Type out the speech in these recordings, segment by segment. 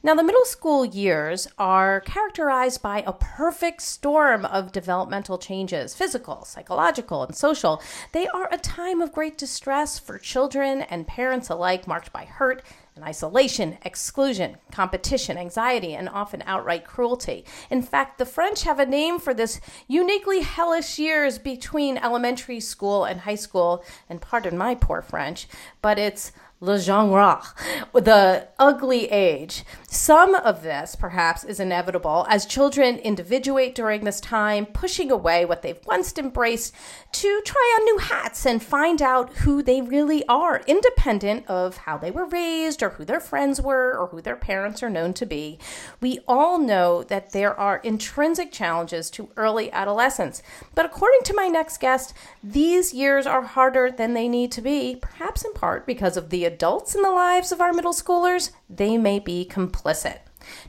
Now, the middle school years are characterized by a perfect storm of developmental changes physical, psychological, and social. They are a time of great distress for children and parents alike, marked by hurt and isolation, exclusion, competition, anxiety, and often outright cruelty. In fact, the French have a name for this uniquely hellish years between elementary school and high school, and pardon my poor French, but it's l'âge ingrat, the ugly age. Some of this, perhaps, is inevitable as children individuate during this time, pushing away what they've once embraced to try on new hats and find out who they really are, independent of how they were raised or who their friends were or who their parents are known to be. We all know that there are intrinsic challenges to early adolescence, but according to my next guest, these years are harder than they need to be, perhaps in part because of the adults in the lives of our middle schoolers, they may be complicit.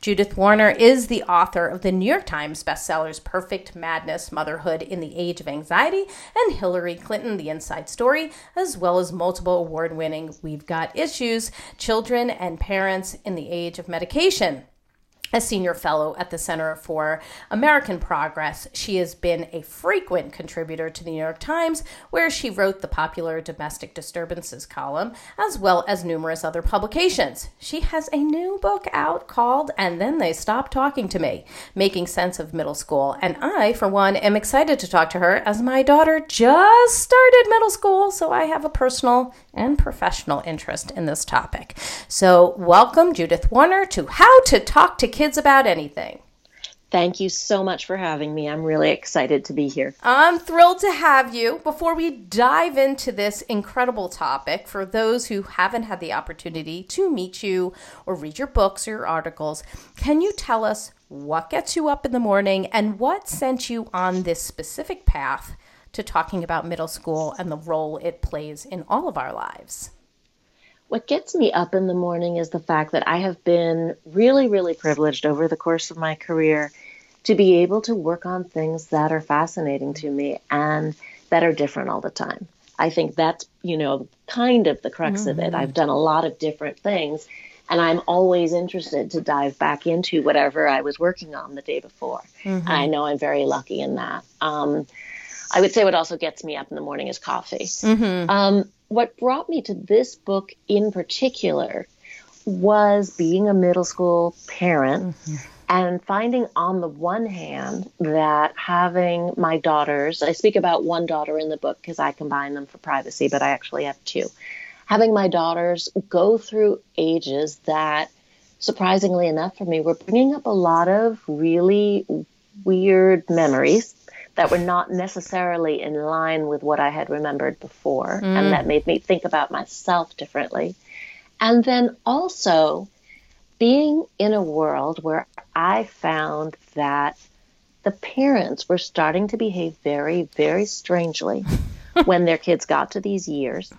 Judith Warner is the author of the New York Times bestsellers Perfect Madness Motherhood in the Age of Anxiety and Hillary Clinton The Inside Story, as well as multiple award winning We've Got Issues Children and Parents in the Age of Medication a senior fellow at the Center for American Progress. She has been a frequent contributor to the New York Times, where she wrote the popular Domestic Disturbances column, as well as numerous other publications. She has a new book out called And Then They Stopped Talking to Me Making Sense of Middle School. And I, for one, am excited to talk to her as my daughter just started middle school, so I have a personal and professional interest in this topic. So, welcome, Judith Warner, to How to Talk to Kids Kids about Anything. Thank you so much for having me. I'm really excited to be here. I'm thrilled to have you. Before we dive into this incredible topic, for those who haven't had the opportunity to meet you or read your books or your articles, can you tell us what gets you up in the morning and what sent you on this specific path to talking about middle school and the role it plays in all of our lives? What gets me up in the morning is the fact that I have been really, really privileged over the course of my career to be able to work on things that are fascinating to me and that are different all the time. I think that's, you know, kind of the crux mm-hmm. of it. Mm-hmm. I've done a lot of different things and I'm always interested to dive back into whatever I was working on the day before. Mm-hmm. I know I'm very lucky in that. Um, I would say what also gets me up in the morning is coffee. Mm-hmm. Um, what brought me to this book in particular was being a middle school parent mm-hmm. and finding, on the one hand, that having my daughters, I speak about one daughter in the book because I combine them for privacy, but I actually have two. Having my daughters go through ages that, surprisingly enough for me, were bringing up a lot of really weird memories that were not necessarily in line with what I had remembered before. Mm. And that made me think about myself differently. And then also being in a world where I found that the parents were starting to behave very, very strangely when their kids got to these years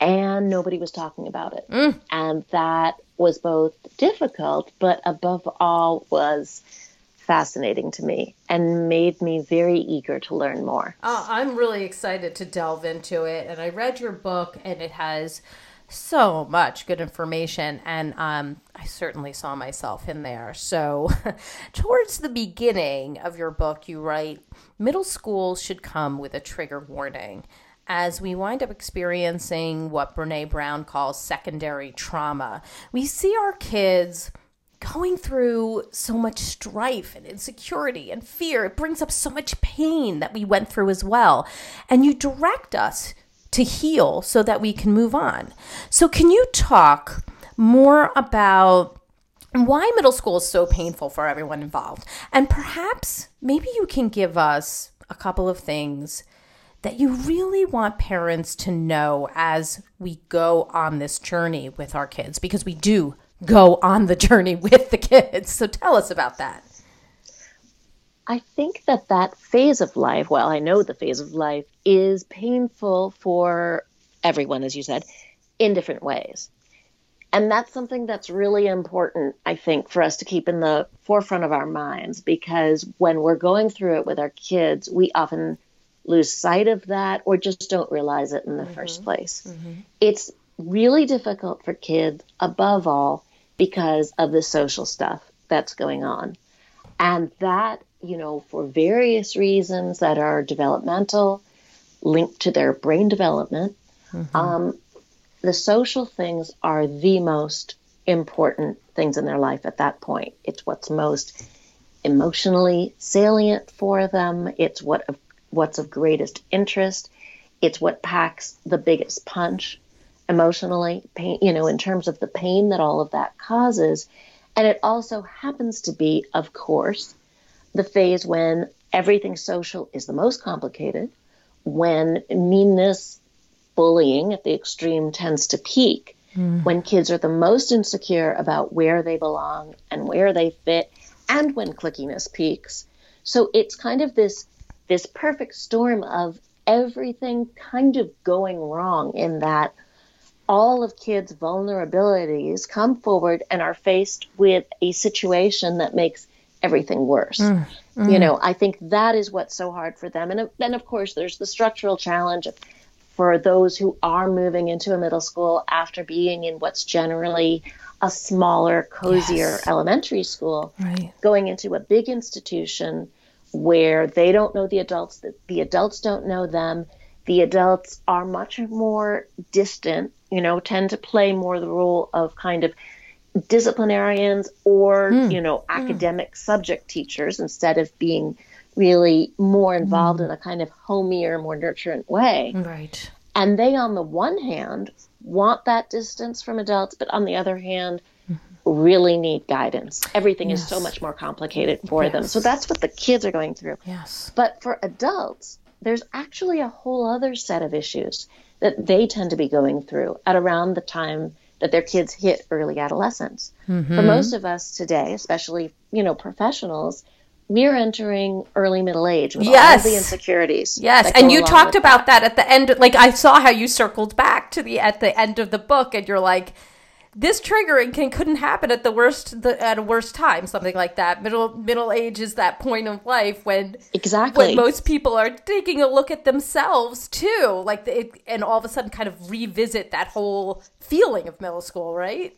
and nobody was talking about it. Mm. And that was both difficult, but above all was fascinating to me and made me very eager to learn more. Oh, I'm really excited to delve into it. And I read your book, and it has so much good information. And um, I certainly saw myself in there. So, towards the beginning of your book, you write middle school should come with a trigger warning. As we wind up experiencing what Brene Brown calls secondary trauma, we see our kids going through so much strife and insecurity and fear. It brings up so much pain that we went through as well. And you direct us to heal so that we can move on. So, can you talk more about why middle school is so painful for everyone involved? And perhaps maybe you can give us a couple of things that you really want parents to know as we go on this journey with our kids because we do go on the journey with the kids. So tell us about that. I think that that phase of life, well, I know the phase of life is painful for everyone, as you said, in different ways. And that's something that's really important, I think, for us to keep in the forefront of our minds because when we're going through it with our kids, we often lose sight of that or just don't realize it in the mm-hmm. first place. Mm-hmm. It's really difficult for kids, above all, because of the social stuff that's going on. And that, you know, for various reasons that are developmental, linked to their brain development, mm-hmm. um, the social things are the most important things in their life at that point. It's what's most emotionally salient for them. It's what what's of greatest interest. It's what packs the biggest punch emotionally, pain, you know, in terms of the pain that all of that causes. And it also happens to be, of course, the phase when everything social is the most complicated, when meanness, bullying at the extreme tends to peak, mm. when kids are the most insecure about where they belong and where they fit, and when cliquiness peaks. So it's kind of this this perfect storm of everything kind of going wrong in that all of kids' vulnerabilities come forward and are faced with a situation that makes everything worse. Mm, mm. You know, I think that is what's so hard for them. And then, of course, there's the structural challenge for those who are moving into a middle school after being in what's generally a smaller, cozier yes. elementary school, right. going into a big institution where they don't know the adults, the adults don't know them. The adults are much more distant you know, tend to play more the role of kind of disciplinarians or, mm. you know, hmm. academic mm. subject teachers instead of being really more involved mm. in a kind of homier, more nurturant way. Right. And they, on the one hand, want that distance from adults, but on the other hand, mm-hmm. really need guidance. Everything yes. is so much more complicated for yes. them. So that's what the kids are going through. Yes. But for adults, there's actually a whole other set of issues that they tend to be going through at around the time that their kids hit early adolescence. Mm-hmm. For most of us today, especially, you know, professionals, we're entering early middle age with yes. all the insecurities. Yes, and you talked about that. that at the end. Like I saw how you circled back to the at the end of the book, and you're like, this triggering can couldn't happen at the worst the, at a worst time something like that. Middle middle age is that point of life when exactly. when most people are taking a look at themselves too. Like it, and all of a sudden kind of revisit that whole feeling of middle school right?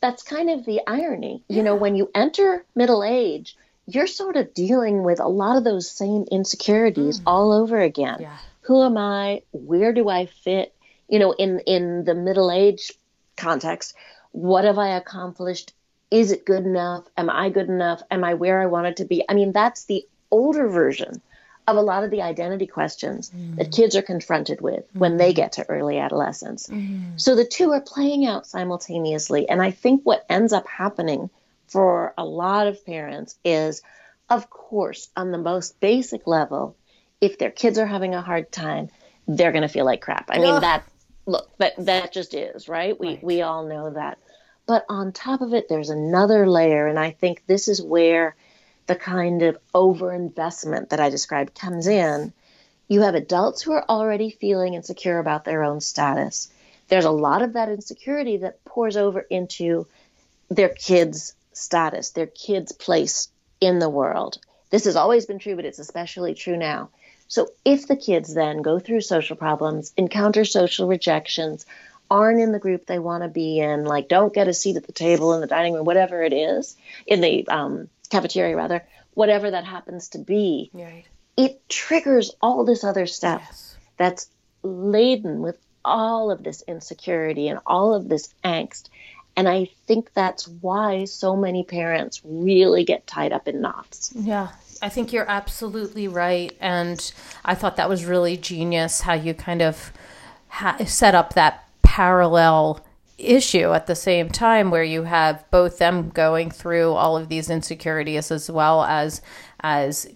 That's kind of the irony. Yeah. you know when you enter middle age you're sort of dealing with a lot of those same insecurities mm. all over again. Yeah. who am i? Where do i fit? You know in in the middle age context. What have I accomplished? Is it good enough? Am I good enough? Am I where I wanted to be? I mean, that's the older version of a lot of the identity questions mm. that kids are confronted with mm. when they get to early adolescence. Mm. So the two are playing out simultaneously. And I think what ends up happening for a lot of parents is, of course, on the most basic level, if their kids are having a hard time, they're going to feel like crap. I mean, that look that that just is right? We right. we all know that. But on top of it there's another layer and i think this is where the kind of overinvestment that i described comes in. You have adults who are already feeling insecure about their own status. There's a lot of that insecurity that pours over into their kids status their kids place in the world. This has always been true but it's especially true now so if the kids then go through social problems, encounter social rejections, aren't in the group they want to be in, like don't get a seat at the table in the dining room, whatever it is, in the um, cafeteria rather, whatever that happens to be, right. it triggers all this other stuff yes. that's laden with all of this insecurity and all of this angst. And I think that's why so many parents really get tied up in knots. Yeah, I think you're absolutely right. And I thought that was really genius how you kind of ha- set up that parallel issue at the same time where you have both them going through all of these insecurities as well as as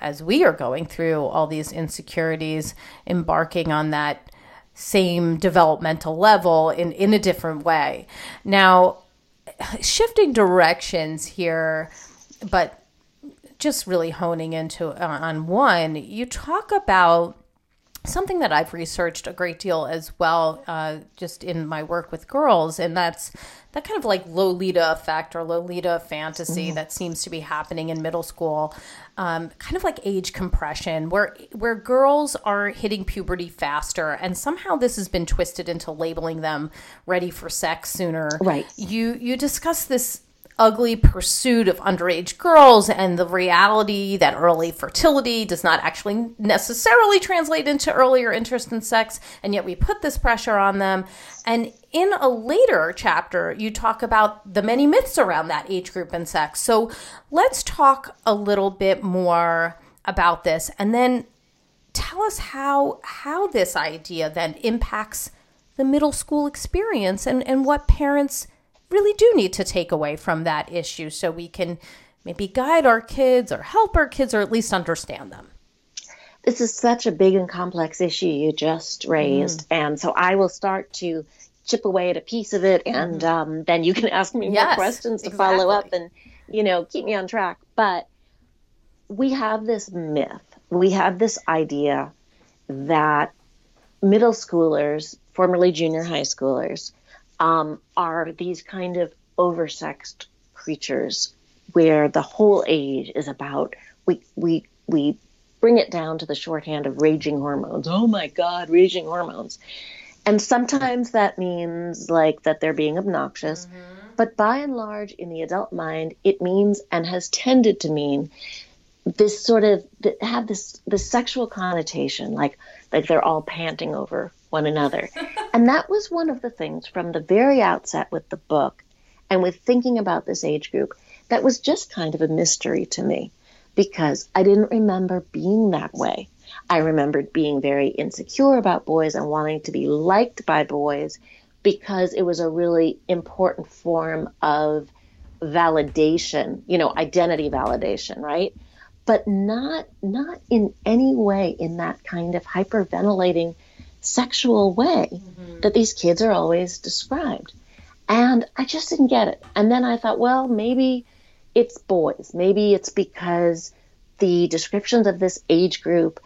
as we are going through all these insecurities embarking on that same developmental level in in a different way now shifting directions here but just really honing into uh, on one you talk about something that I've researched a great deal as well, uh, just in my work with girls, and that's that kind of like Lolita effect or Lolita fantasy mm. that seems to be happening in middle school, um, kind of like age compression, where where girls are hitting puberty faster, and somehow this has been twisted into labeling them ready for sex sooner. Right. You you discuss this ugly pursuit of underage girls and the reality that early fertility does not actually necessarily translate into earlier interest in sex, and yet we put this pressure on them. And in a later chapter, you talk about the many myths around that age group and sex. So let's talk a little bit more about this and then tell us how how this idea then impacts the middle school experience and, and what parents really do need to take away from that issue so we can maybe guide our kids or help our kids or at least understand them. This is such a big and complex issue you just raised. Mm. And so I will start to chip away at a piece of it and mm. um, then you can ask me yes, more questions to exactly. follow up and, you know, keep me on track. But we have this myth, we have this idea that middle schoolers, formerly junior high schoolers, um, are these kind of oversexed creatures where the whole age is about we we we bring it down to the shorthand of raging hormones. Oh my God, raging hormones. And sometimes that means like that they're being obnoxious. Mm-hmm. But by and large, in the adult mind, it means and has tended to mean this sort of have this this sexual connotation, like like they're all panting over one another. and that was one of the things from the very outset with the book and with thinking about this age group that was just kind of a mystery to me because I didn't remember being that way. I remembered being very insecure about boys and wanting to be liked by boys because it was a really important form of validation, you know, identity validation, right? But not not in any way in that kind of hyperventilating sexual way mm-hmm. that these kids are always described. And I just didn't get it. And then I thought, well, maybe it's boys. Maybe it's because the descriptions of this age group,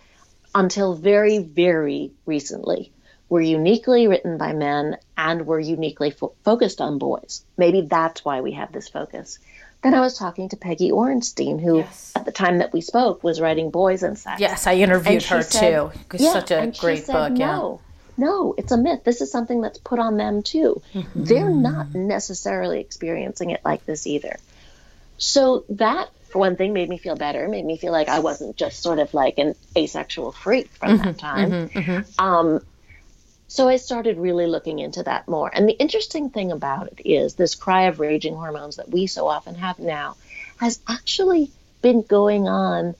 until very, very recently, were uniquely written by men and were uniquely fo- focused on boys. Maybe that's why we have this focus. Then I was talking to Peggy Orenstein, who yes. at the time that we spoke was writing Boys and Sex. Yes, I interviewed her said, too. Yeah, such a great said, book. No, yeah. no, it's a myth. This is something that's put on them too. Mm-hmm. They're not necessarily experiencing it like this either. So that, for one thing, made me feel better. Made me feel like I wasn't just sort of like an asexual freak from mm-hmm, that time. Mm-hmm, mm-hmm. um, so I started really looking into that more. And the interesting thing about it is this cry of raging hormones that we so often have now has actually been going on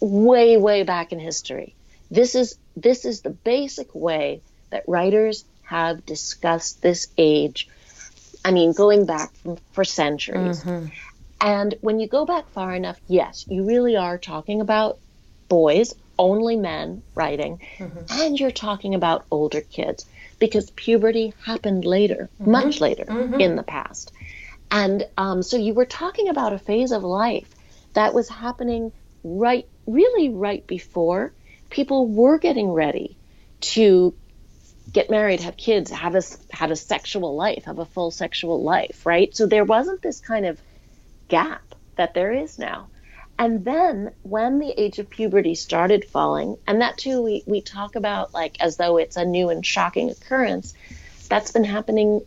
way, way back in history. This is this is the basic way that writers have discussed this age. I mean, going back for centuries. Mm-hmm. And when you go back far enough, yes, you really are talking about boys only men writing, mm-hmm. and you're talking about older kids because puberty happened later, mm-hmm. much later mm-hmm. in the past. And um, so you were talking about a phase of life that was happening right, really right before people were getting ready to get married, have kids, have a have a sexual life, have a full sexual life, right? So there wasn't this kind of gap that there is now. And then when the age of puberty started falling, and that too we, we talk about like as though it's a new and shocking occurrence, that's been happening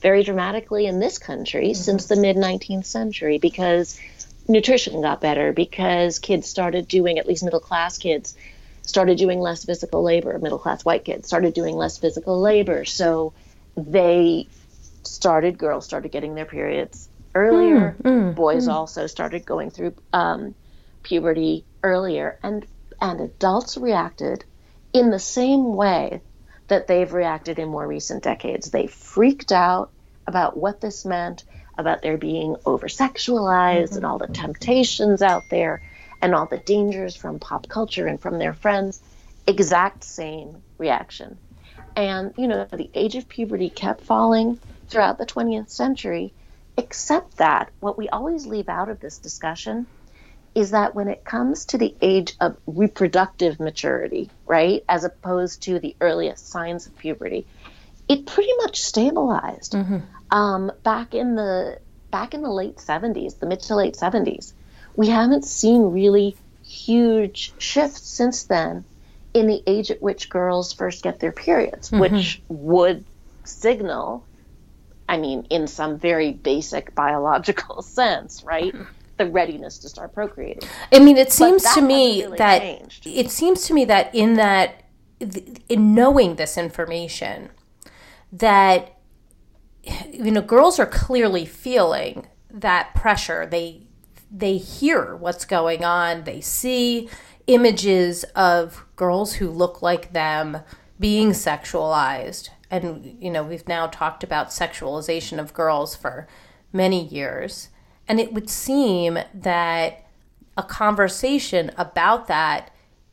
very dramatically in this country mm-hmm. since the mid 19th century because nutrition got better, because kids started doing, at least middle class kids, started doing less physical labor, middle class white kids started doing less physical labor. So they started, girls started getting their periods earlier. Mm, mm, Boys mm. also started going through um, puberty earlier, and and adults reacted in the same way that they've reacted in more recent decades. They freaked out about what this meant, about their being over sexualized mm-hmm. and all the temptations out there and all the dangers from pop culture and from their friends. Exact same reaction. And, you know, the age of puberty kept falling throughout the 20th century, except that what we always leave out of this discussion is that when it comes to the age of reproductive maturity, right, as opposed to the earliest signs of puberty, it pretty much stabilized. Mm-hmm. Um, back in the back in the late 70s, the mid to late 70s, we haven't seen really huge shifts since then in the age at which girls first get their periods, mm-hmm. which would signal, I mean, in some very basic biological sense, right? The readiness to start procreating. I mean, it seems to me really that changed. it seems to me that in that in knowing this information that you know girls are clearly feeling that pressure they they hear what's going on they see images of girls who look like them being sexualized and you know we've now talked about sexualization of girls for many years and it would seem that a conversation about that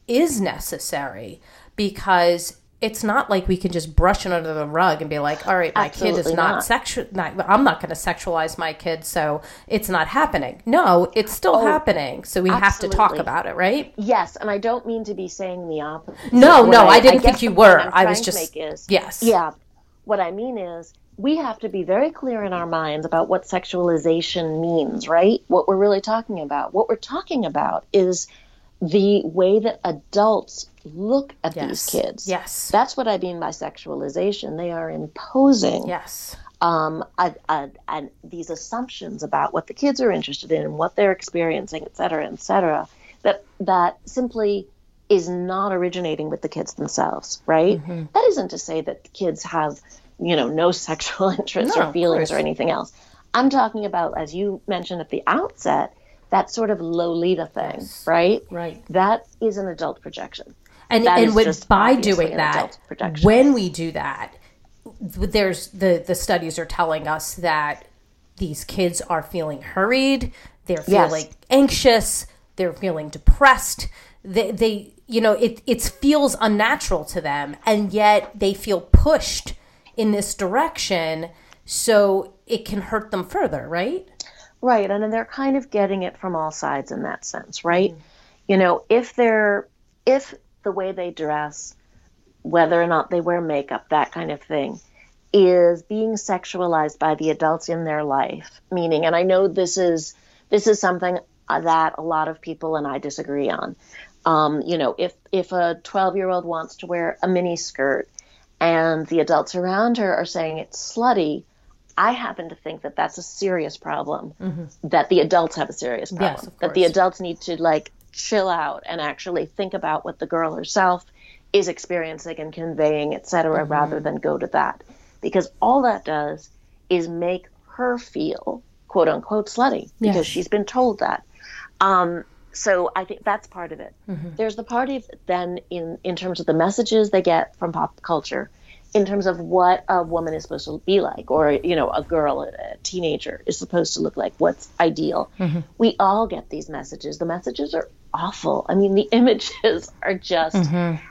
is necessary because it's not like we can just brush it under the rug and be like, all right, my Absolutely kid is not, not. sexual. I'm not going to sexualize my kid, so it's not happening. No, it's still oh, happening. So we absolutely. have to talk about it, right? Yes, and I don't mean to be saying the opposite. No, no, I, I didn't I think you were. I was just is, yes, yeah. What I mean is we have to be very clear in our minds about what sexualization means, right? What we're really talking about. What we're talking about is the way that adults look at yes. these kids. Yes. That's what I mean by sexualization. They are imposing yes. um, a, these assumptions about what the kids are interested in and what they're experiencing, et cetera, et cetera, that, that simply is not originating with the kids themselves, right? Mm-hmm. That isn't to say that kids have you know, no sexual interests no, or feelings or anything else. I'm talking about, as you mentioned at the outset, that sort of Lolita thing, yes. right? Right. That is an adult projection. And that and when, by doing that, when we do that, there's the the studies are telling us that these kids are feeling hurried, they're feeling yes. anxious, they're feeling depressed. They, they you know, it it feels unnatural to them, and yet they feel pushed in this direction so it can hurt them further, right? Right, and they're kind of getting it from all sides in that sense, right? Mm-hmm. You know, if they're if the way they dress, whether or not they wear makeup, that kind of thing, is being sexualized by the adults in their life, meaning, and I know this is this is something that a lot of people and I disagree on. Um, you know, if if a 12 year old wants to wear a mini skirt and the adults around her are saying it's slutty, I happen to think that that's a serious problem. Mm-hmm. That the adults have a serious problem. Yes, that the adults need to like chill out and actually think about what the girl herself is experiencing and conveying, etc., mm-hmm. rather than go to that. Because all that does is make her feel quote unquote slutty because yes. she's been told that. Um, so I think that's part of it. Mm-hmm. There's the part of then in in terms of the messages they get from pop culture, in terms of what a woman is supposed to be like, or you know, a girl, a teenager is supposed to look like. What's ideal? Mm-hmm. We all get these messages. The messages are awful. I mean, the images are just. Mm-hmm.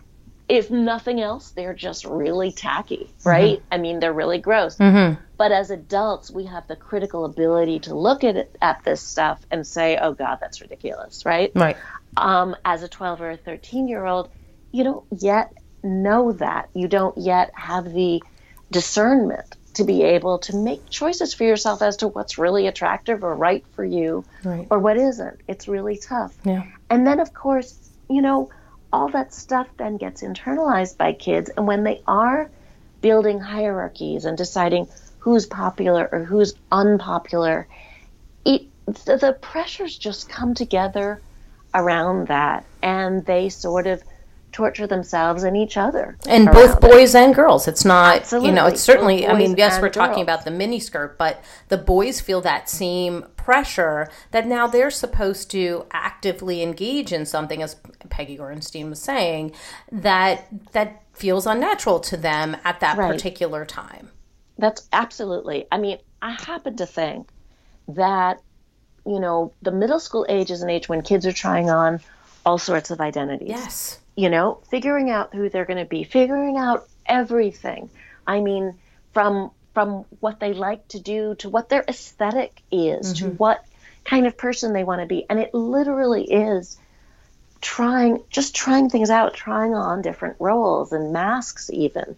If nothing else, they're just really tacky, right? Mm-hmm. I mean, they're really gross. Mm-hmm. But as adults, we have the critical ability to look at it, at this stuff and say, "Oh God, that's ridiculous," right? Right. Um, as a 12 or a 13 year old, you don't yet know that. You don't yet have the discernment to be able to make choices for yourself as to what's really attractive or right for you right. or what isn't. It's really tough. Yeah. And then, of course, you know, all that stuff then gets internalized by kids. And when they are building hierarchies and deciding who's popular or who's unpopular. It, the, the pressures just come together around that and they sort of torture themselves and each other. And both boys it. and girls. It's not, Absolutely. you know, it's certainly, I mean, yes, we're talking about the mini skirt, but the boys feel that same pressure that now they're supposed to actively engage in something, as Peggy Orenstein was saying, that that feels unnatural to them at that right. particular time. That's absolutely. I mean, I happen to think that, you know, the middle school age is an age when kids are trying on all sorts of identities. Yes. You know, figuring out who they're going to be, figuring out everything. I mean, from from what they like to do to what their aesthetic is mm-hmm. to what kind of person they want to be. And it literally is trying just trying things out, trying on different roles and masks even.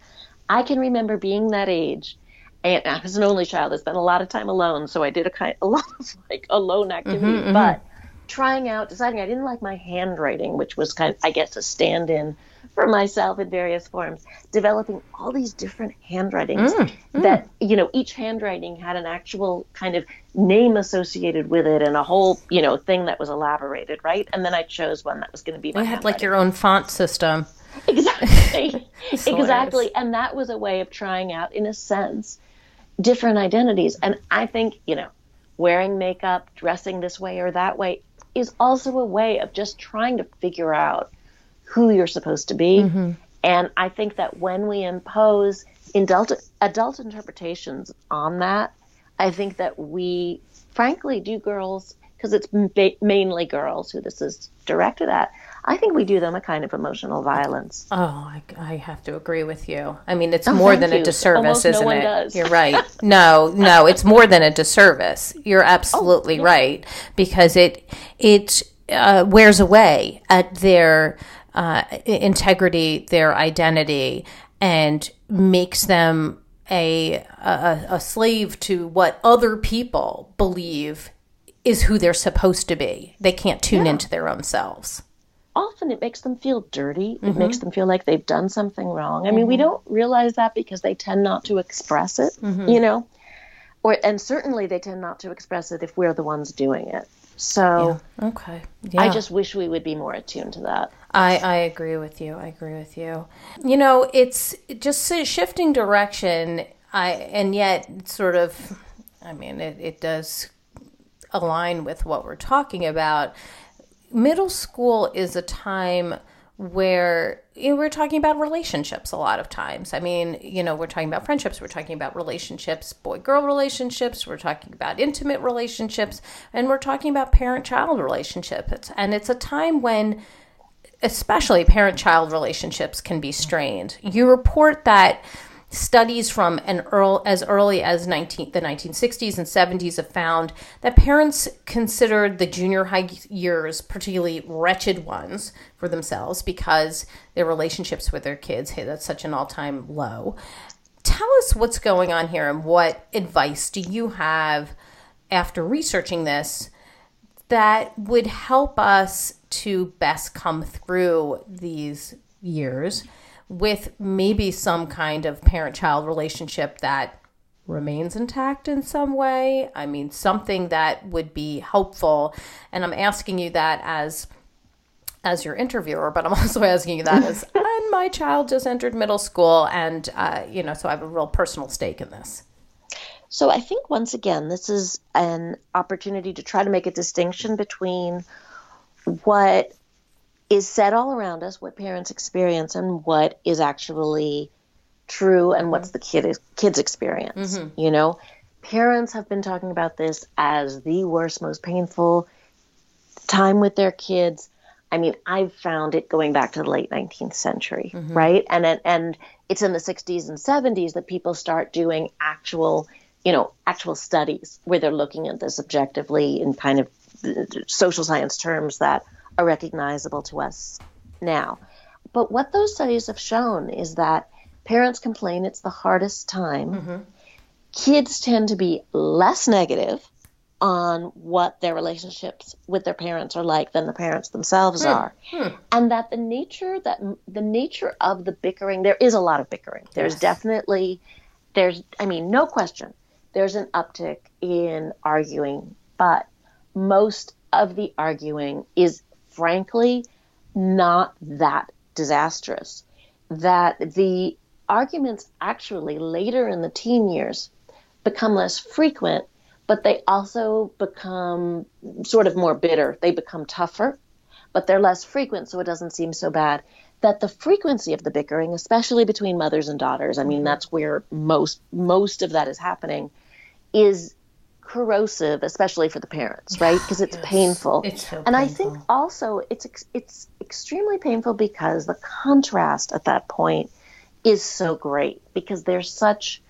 I can remember being that age and I was an only child. I spent a lot of time alone, so I did a kind a lot of like alone activity. Mm-hmm, mm-hmm. Trying out, deciding I didn't like my handwriting, which was kind of, I guess, a stand in for myself in various forms, developing all these different handwritings mm, mm. that, you know, each handwriting had an actual kind of name associated with it and a whole, you know, thing that was elaborated, right? And then I chose one that was going to be my You had like your own font system. Exactly. exactly. And that was a way of trying out, in a sense, different identities. And I think, you know, wearing makeup, dressing this way or that way, is also a way of just trying to figure out who you're supposed to be. Mm-hmm. And I think that when we impose adult, adult interpretations on that, I think that we, frankly, do girls, because it's ba- mainly girls who this is directed at, I think we do them a kind of emotional violence. Oh, I, I have to agree with you. I mean, it's oh, more than you. a disservice, Almost isn't no it? Does. You're right. No, no, it's more than a disservice. You're absolutely oh, yeah. right because it it uh, wears away at their uh, integrity, their identity, and makes them a, a a slave to what other people believe is who they're supposed to be. They can't tune yeah. into their own selves often it makes them feel dirty. It mm-hmm. makes them feel like they've done something wrong. I mm-hmm. mean, we mm-hmm. don't realize that because they tend not to express it, mm-hmm. you know, or and certainly they tend not to express it if we're the ones doing it. So yeah. okay, yeah. I just wish we would be more attuned to that. I I agree with you. I agree with you. You know, it's just shifting direction. I and yet sort of, I mean, it, it does align with what we're talking about middle school is a time where you know, we're talking about relationships a lot of times. I mean, you know, we're talking about friendships, we're talking about relationships, boy girl relationships, we're talking about intimate relationships, and we're talking about parent child relationships. And it's a time when especially parent child relationships can be strained. You report that Studies from an earl, as early as 19, the 1960s and 70s have found that parents considered the junior high years particularly wretched ones for themselves because their relationships with their kids hit at such an all time low. Tell us what's going on here and what advice do you have after researching this that would help us to best come through these years with maybe some kind of parent child relationship that remains intact in some way. I mean, something that would be helpful. And I'm asking you that as as your interviewer, but I'm also asking you that as and my child just entered middle school, and uh, you know, so I have a real personal stake in this. So I think once again, this is an opportunity to try to make a distinction between what is said all around us, what parents experience, and what is actually true and what's the kid kid's experience. Mm-hmm. You know, parents have been talking about this as the worst, most painful time with their kids. I mean, I've found it going back to the late 19th century, mm-hmm. right? And and it's in the 60s and 70s that people start doing actual, you know, actual studies where they're looking at this objectively in kind of uh, social science terms that are recognizable to us now. But what those studies have shown is that parents complain it's the hardest time. Mm-hmm. Kids tend to be less negative on what their relationships with their parents are like than the parents themselves hmm. are. Hmm. And that the nature that the nature of the bickering there is a lot of bickering. There's yes. definitely there's I mean no question there's an uptick in arguing, but most of the arguing is frankly not that disastrous that the arguments actually later in the teen years become less frequent, but they also become sort of more bitter. They become tougher, but they're less frequent, so it doesn't seem so bad. That the frequency of the bickering, especially between mothers and daughters, I mean, mm-hmm. that's where most most of that is happening, is corrosive, especially for the parents, right? Because it's yes. painful. It's so and painful. I think also it's it's extremely painful because the contrast at that point is so great because there's such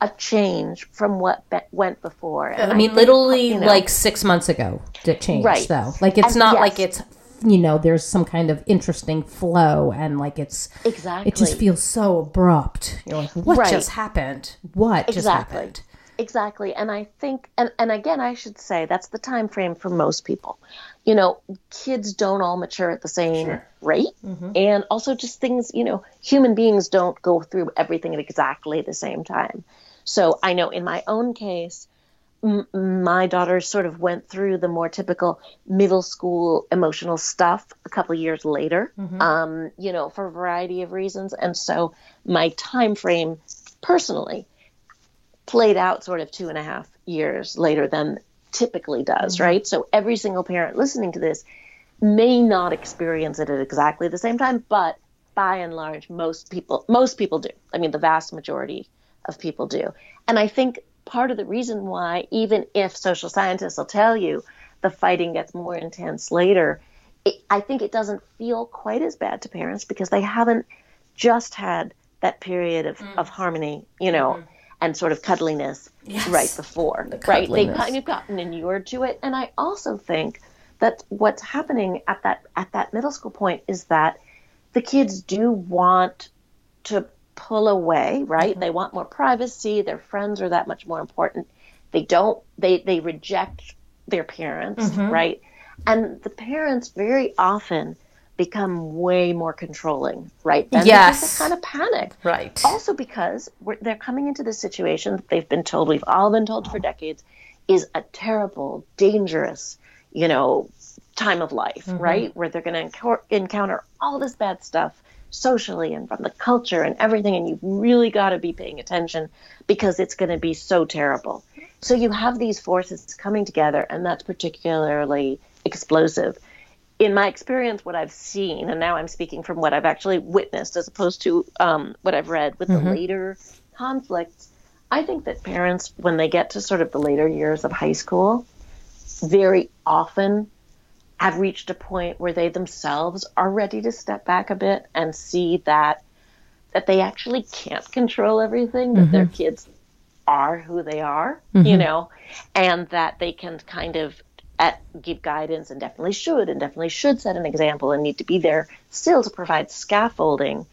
a change from what be- went before. And I mean, I think, literally you know, like six months ago, it changed right. though. Like it's and not yes. like it's you know there's some kind of interesting flow and like it's exactly it just feels so abrupt. You're like, what right. just happened? What exactly. just happened? Exactly. And I think and, and again I should say that's the time frame for most people. You know, kids don't all mature at the same sure. rate. Mm-hmm. And also just things, you know, human beings don't go through everything at exactly the same time. So I know in my own case, m- my daughter sort of went through the more typical middle school emotional stuff a couple years later, mm-hmm. um, you know, for a variety of reasons. And so my time frame personally played out sort of two and a half years later than typically does, mm-hmm. right? So every single parent listening to this may not experience it at exactly the same time, but by and large, most people most people do. I mean, the vast majority of people do. And I think part of the reason why, even if social scientists will tell you the fighting gets more intense later, it, I think it doesn't feel quite as bad to parents because they haven't just had that period of, mm. of harmony, you know, mm-hmm. And sort of cuddliness yes. right before, the right? They've kind of gotten inured to it. And I also think that what's happening at that at that middle school point is that the kids do want to pull away, right? Mm-hmm. They want more privacy. Their friends are that much more important. They don't, they, they reject their parents, mm-hmm. right? And the parents very often become way more controlling, right? Then yes. kind of panic. Right. Also because they're coming into this situation that they've been told, we've all been told for decades, is a terrible, dangerous, you know, time of life, mm-hmm. right? Where they're going to encounter all this bad stuff socially and from the culture and everything. And you've really got to be paying attention because it's going to be so terrible. So you have these forces coming together, and that's particularly explosive. In my experience, what I've seen, and now I'm speaking from what I've actually witnessed as opposed to um, what I've read with mm-hmm. the later conflicts, I think that parents, when they get to sort of the later years of high school, very often have reached a point where they themselves are ready to step back a bit and see that that they actually can't control everything that mm-hmm. their kids are who they are mm-hmm. you know and that they can kind of at, give guidance and definitely should and definitely should set an example and need to be there still to provide scaffolding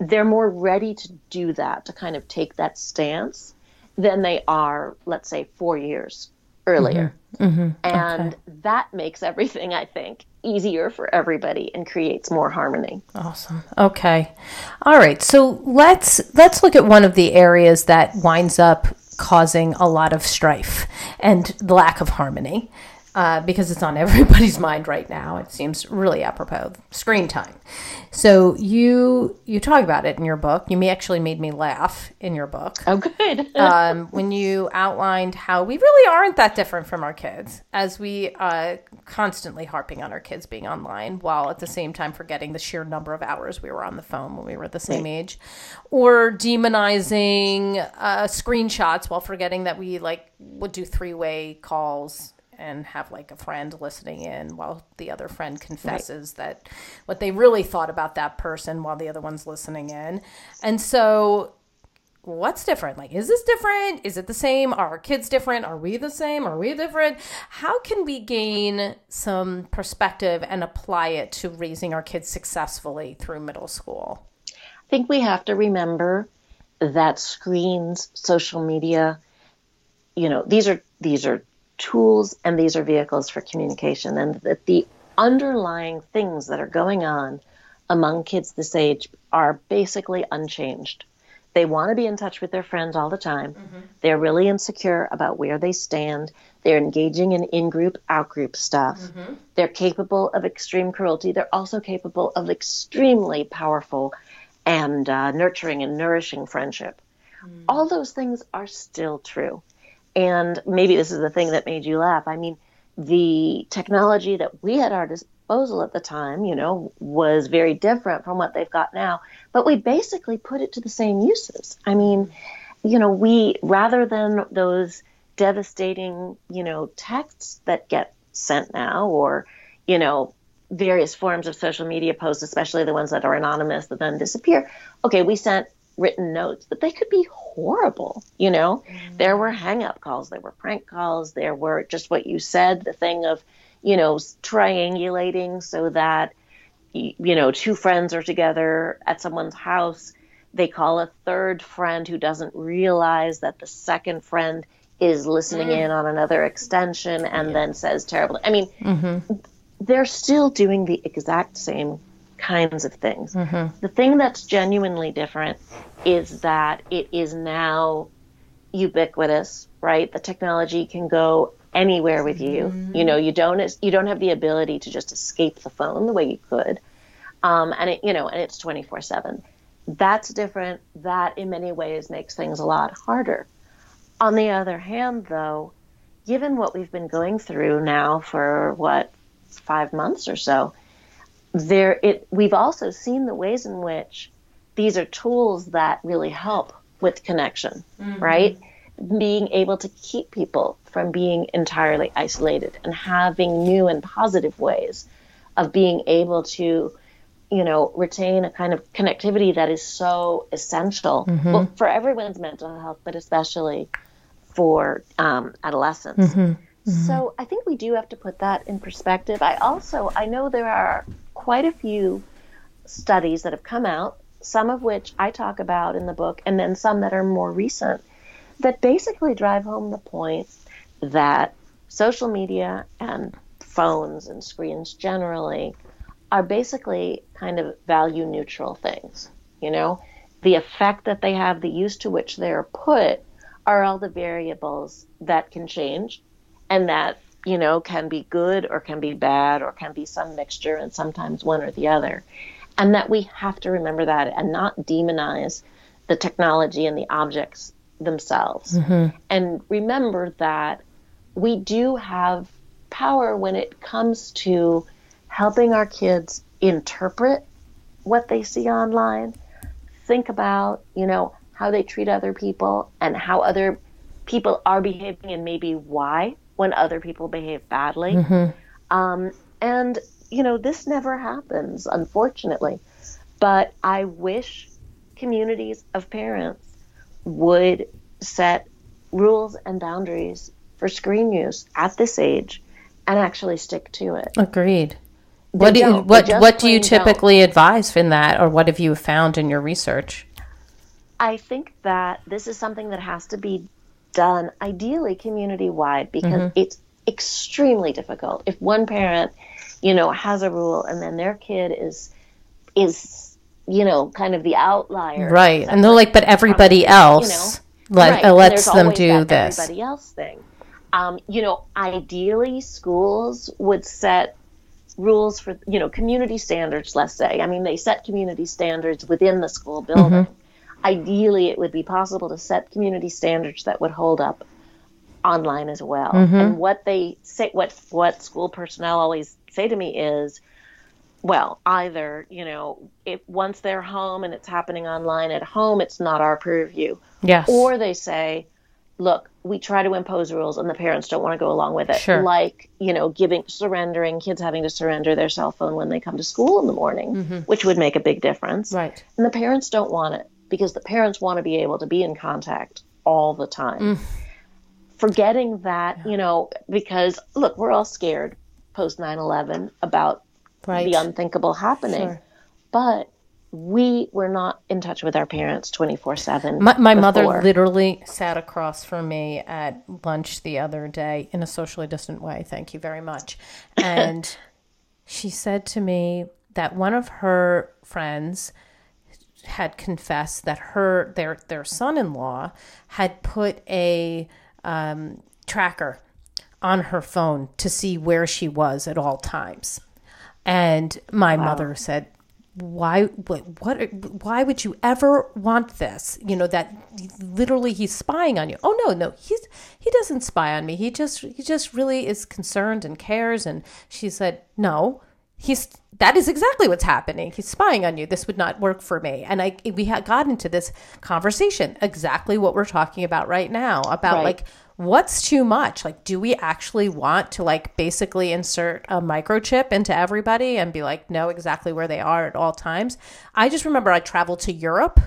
they're more ready to do that to kind of take that stance than they are let's say 4 years earlier. Mm-hmm. Mm-hmm. And okay. that makes everything, I think, easier for everybody and creates more harmony. Awesome. Okay. All right. So let's let's look at one of the areas that winds up causing a lot of strife and the lack of harmony uh, because it's on everybody's mind right now. It seems really apropos. Screen time. So you you talk about it in your book. You may actually made me laugh in your book. Oh, good. um, when you outlined how we really aren't that different from our kids, as we uh, constantly harping on our kids being online, while at the same time forgetting the sheer number of hours we were on the phone when we were the same right. age, or demonizing uh, screenshots while forgetting that we like would do three way calls and have like a friend listening in while the other friend confesses right. that what they really thought about that person while the other one's listening in. And so what's different? Like, is this different? Is it the same? Are our kids different? Are we the same? Are we different? How can we gain some perspective and apply it to raising our kids successfully through middle school? I think we have to remember that screens, social media, you know, these are these are tools and these are vehicles for communication, and that the underlying things that are going on among kids this age are basically unchanged. They want to be in touch with their friends all the time. Mm-hmm. They're really insecure about where they stand. They're engaging in in group, out group stuff. Mm-hmm. They're capable of extreme cruelty. They're also capable of extremely powerful and uh, nurturing and nourishing friendship. Mm. All those things are still true. And maybe this is the thing that made you laugh. I mean, the technology that we had at our disposal at the time, you know, was very different from what they've got now. But we basically put it to the same uses. I mean, you know, we rather than those devastating, you know, texts that get sent now or, you know, various forms of social media posts, especially the ones that are anonymous that then disappear. Okay, we sent written notes, but they could be horrible. You know, mm-hmm. there were hang up calls, there were prank calls, there were just what you said, the thing of, you know, triangulating so that, you know, two friends are together at someone's house. They call a third friend who doesn't realize that the second friend is listening mm. in on another extension and yeah. then says terrible. I mean, mm-hmm. they're still doing the exact same kinds of things. Mm-hmm. The thing that's genuinely different is that it is now ubiquitous, right? The technology can go anywhere with you. Mm-hmm. You know, you don't you don't have the ability to just escape the phone the way you could. Um, and it, you know, and it's 24/7. That's different. That in many ways makes things a lot harder. On the other hand, though, given what we've been going through now for what 5 months or so, there it we've also seen the ways in which these are tools that really help with connection, mm-hmm. right? Being able to keep people from being entirely isolated and having new and positive ways of being able to, you know, retain a kind of connectivity that is so essential mm-hmm. well, for everyone's mental health, but especially for um, adolescents. Mm-hmm. mm-hmm. So I think we do have to put that in perspective. I also I know there are quite a few studies that have come out, some of which I talk about in the book, and then some that are more recent, that basically drive home the point that social media and phones and screens generally are basically kind of value neutral things. You know, the effect that they have, the use to which they're put, are all the variables that can change and that you know, can be good or can be bad or can be some mixture and sometimes one or the other. And that we have to remember that and not demonize the technology and the objects themselves. Mm-hmm. And remember that we do have power when it comes to helping our kids interpret what they see online, think about, you know, how they treat other people and how other people are behaving and maybe why when other people behave badly. Mm-hmm. Um, and, you know, this never happens, unfortunately. But I wish communities of parents would set rules and boundaries for screen use at this age and actually stick to it. Agreed. They what do you, what what do you typically don't. advise in that, or what have you found in your research? I think that this is something that has to be done ideally community wide because mm-hmm. it's extremely difficult. If one parent you know has a rule and then their kid is is you know kind of the outlier right and they're like but everybody else you know, let, right. lets them do this. everybody else thing. Um, you know ideally schools would set rules for you know community standards let's say. I mean they set community standards within the school building. mm-hmm ideally it would be possible to set community standards that would hold up online as well. Mm-hmm. And what they say, what what school personnel always say to me is, well, either you know, if once they're home and it's happening online at home, it's not our purview. Yes. Or they say, look, we try to impose rules and the parents don't want to go along with it. Sure. Like, you know, giving surrendering kids having to surrender their cell phone when they come to school in the morning, mm-hmm. which would make a big difference. Right. And the parents don't want it because the parents want to be able to be in contact all the time. Mm. Forgetting that, you know, because look, we're all scared post 9 11 about right. the unthinkable happening. Sure. But we were not in touch with our parents 24 7. My, my mother literally sat across from me at lunch the other day in a socially distant way. Thank you very much. And she said to me that one of her friends had confessed that her their their son-in-law had put a um, tracker on her phone to see where she was at all times. And my wow. mother said, why what, what why would you ever want this you know that literally he's spying on you oh no no he's he doesn't spy on me he just he just really is concerned and cares and she said no he's that is exactly what's happening he's spying on you this would not work for me and i we had got into this conversation exactly what we're talking about right now about right. like what's too much? Like, do we actually want to like basically insert a microchip into everybody and be like, know exactly where they are at all times? I just remember I traveled to Europe,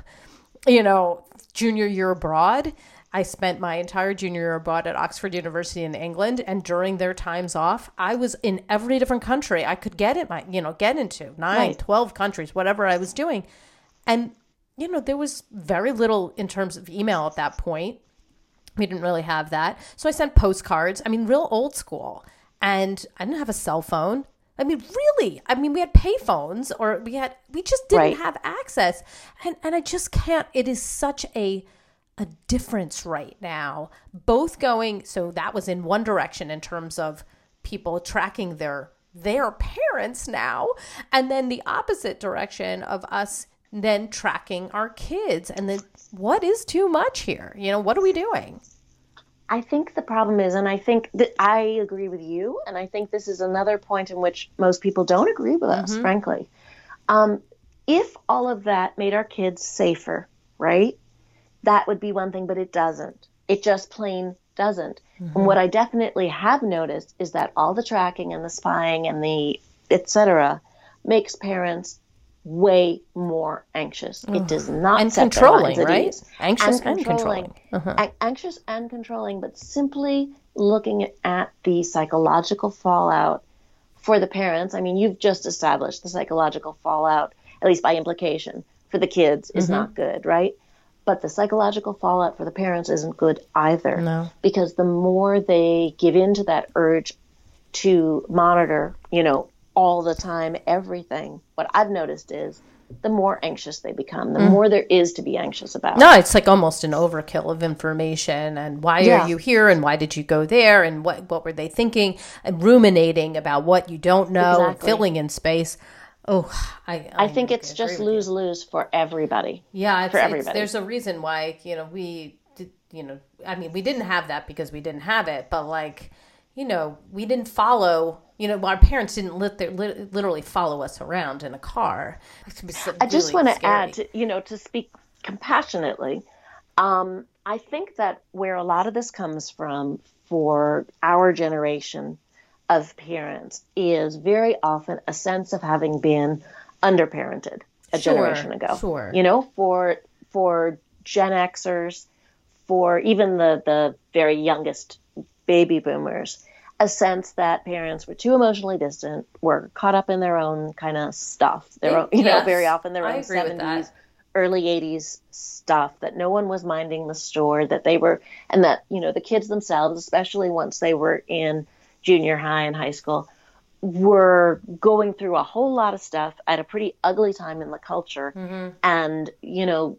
you know, junior year abroad. I spent my entire junior year abroad at Oxford University in England, and during their times off, I was in every different country I could get it, my you know, get into nine, right. 12 countries, whatever I was doing, and you know, there was very little in terms of email at that point we didn't really have that. So I sent postcards. I mean, real old school. And I didn't have a cell phone. I mean, really. I mean, we had payphones or we had we just didn't right. have access. And and I just can't it is such a a difference right now. Both going so that was in one direction in terms of people tracking their their parents now and then the opposite direction of us then tracking our kids and then what is too much here you know what are we doing i think the problem is and i think that i agree with you and i think this is another point in which most people don't agree with us mm-hmm. frankly um, if all of that made our kids safer right that would be one thing but it doesn't it just plain doesn't mm-hmm. and what i definitely have noticed is that all the tracking and the spying and the etc makes parents way more anxious. It does not and controlling, right? Anxious and, and controlling, uh-huh. anxious and controlling, but simply looking at the psychological fallout for the parents. I mean, you've just established the psychological fallout, at least by implication, for the kids is mm-hmm. not good, right? But the psychological fallout for the parents isn't good either. No. Because the more they give in to that urge to monitor, you know, all the time, everything, what I've noticed is the more anxious they become, the mm. more there is to be anxious about. No, it's like almost an overkill of information and why yeah. are you here and why did you go there and what what were they thinking and ruminating about what you don't know exactly. filling in space. Oh, I I, I think it's just lose lose for everybody. Yeah, for everybody. there's a reason why you know we did, you know I mean we didn't have that because we didn't have it, but like you know we didn't follow you know, our parents didn't lit their, literally follow us around in a car. I just want to add, to, you know, to speak compassionately. Um, I think that where a lot of this comes from for our generation of parents is very often a sense of having been underparented a sure, generation ago. Sure. You know, for for Gen Xers, for even the the very youngest baby boomers a sense that parents were too emotionally distant, were caught up in their own kind of stuff. Their own, you yes, know, very often their own seventies, early eighties stuff. That no one was minding the store. That they were, and that you know the kids themselves, especially once they were in junior high and high school, were going through a whole lot of stuff at a pretty ugly time in the culture, mm-hmm. and you know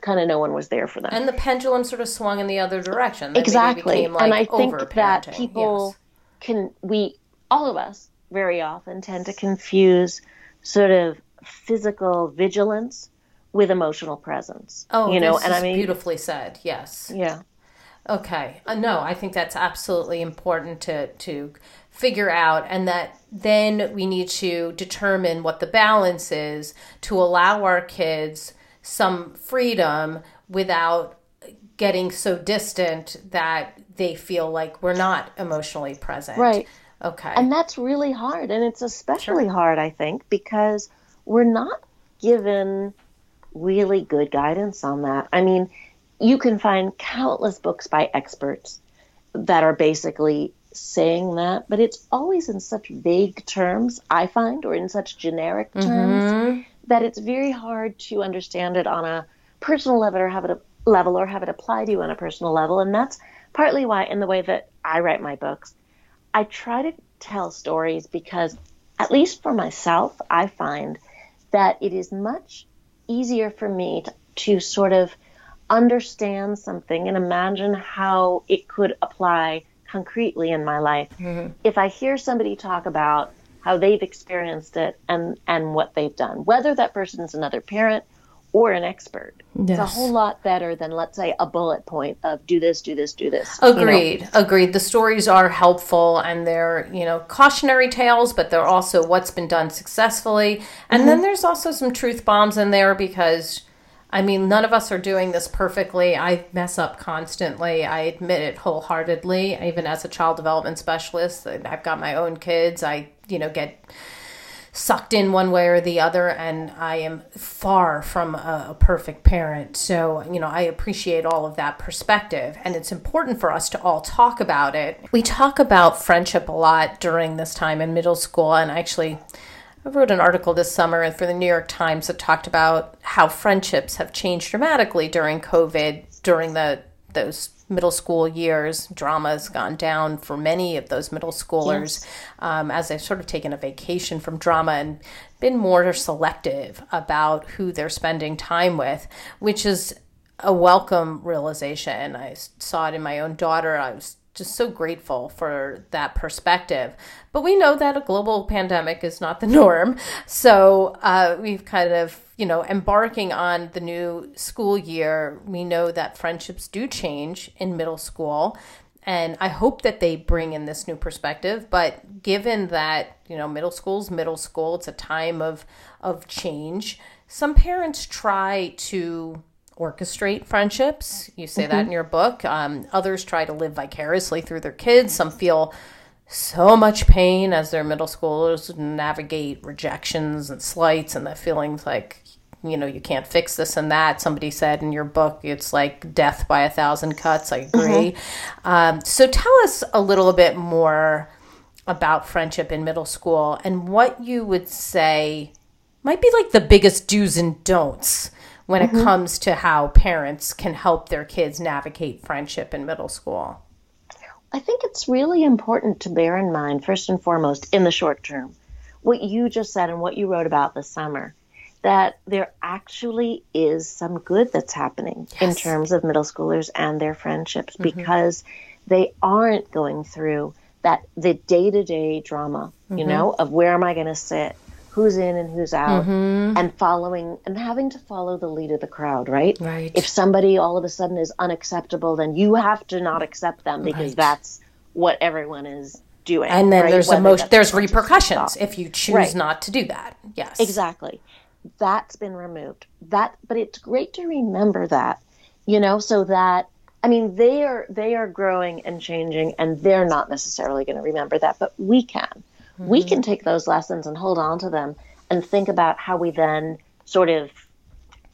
kind of no one was there for them. And the pendulum sort of swung in the other direction. exactly. Like, and I think that people yes can we all of us very often tend to confuse sort of physical vigilance with emotional presence. Oh, you know, and I mean beautifully said. Yes. Yeah. Okay. Uh, no, I think that's absolutely important to to figure out and that then we need to determine what the balance is to allow our kids some freedom without getting so distant that they feel like we're not emotionally present. Right. Okay. And that's really hard. And it's especially sure. hard, I think, because we're not given really good guidance on that. I mean, you can find countless books by experts that are basically saying that, but it's always in such vague terms, I find, or in such generic terms, mm-hmm. that it's very hard to understand it on a personal level or have it a, level or have it apply to you on a personal level. And that's partly why, in the way that I write my books, I try to tell stories because, at least for myself, I find that it is much easier for me to, to sort of understand something and imagine how it could apply concretely in my life. Mm-hmm. If I hear somebody talk about how they've experienced it and and what they've done, whether that person is another parent or an expert. Yes. It's a whole lot better than let's say a bullet point of do this, do this, do this. Agreed. You know? Agreed. The stories are helpful and they're, you know, cautionary tales, but they're also what's been done successfully. And mm-hmm. then there's also some truth bombs in there because I mean, none of us are doing this perfectly. I mess up constantly. I admit it wholeheartedly. Even as a child development specialist, I've got my own kids. I, you know, get sucked in one way or the other and i am far from a, a, perfect parent so you know i appreciate all of that perspective and it's important for us to all talk about it we talk about friendship a lot during this time in middle school and actually I wrote an article this summer for the New York Times that talked about how friendships have changed dramatically during COVID, during the those middle school years. Drama has gone down for many of those middle schoolers yes. um, as they've sort of taken a vacation from drama and been more selective about who they're spending time with, which is a welcome realization. I saw it in my own daughter. I was just so grateful for that perspective. But we know that a global pandemic is not the norm. So uh, we've kind of, you know, embarking on the new school year, we know that friendships do change in middle school. And I hope that they bring in this new perspective. But given that, you know, middle school's middle school, it's a time of, of change, some parents try to orchestrate friendships. You say mm-hmm. that in your book. Um, others try to live vicariously through their kids. Some feel so much pain as their middle schoolers navigate rejections and slights and the feelings like you know you can't fix this and that somebody said in your book it's like death by a thousand cuts i agree mm-hmm. um, so tell us a little bit more about friendship in middle school and what you would say might be like the biggest do's and don'ts when mm-hmm. it comes to how parents can help their kids navigate friendship in middle school? I think it's really important to bear in mind, first and foremost, in the short term, what you just said and what you wrote about this summer, that there actually is some good that's happening yes. in terms of middle schoolers and their friendships mm-hmm. because they aren't going through that the day-to-day drama, mm-hmm. you know, of where am I going to sit? Who's in and who's out mm-hmm. and following and having to follow the lead of the crowd right right if somebody all of a sudden is unacceptable then you have to not accept them because right. that's what everyone is doing and then right? there's emotion there's repercussions if you choose right. not to do that yes exactly that's been removed that but it's great to remember that you know so that I mean, they are they are growing and changing, and they're not necessarily going to remember that, but we can. Mm-hmm. We can take those lessons and hold on to them and think about how we then sort of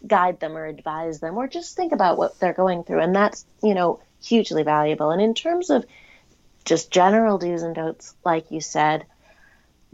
guide them or advise them or just think about what they're going through. And that's, you know, hugely valuable. And in terms of just general do's and don'ts, like you said,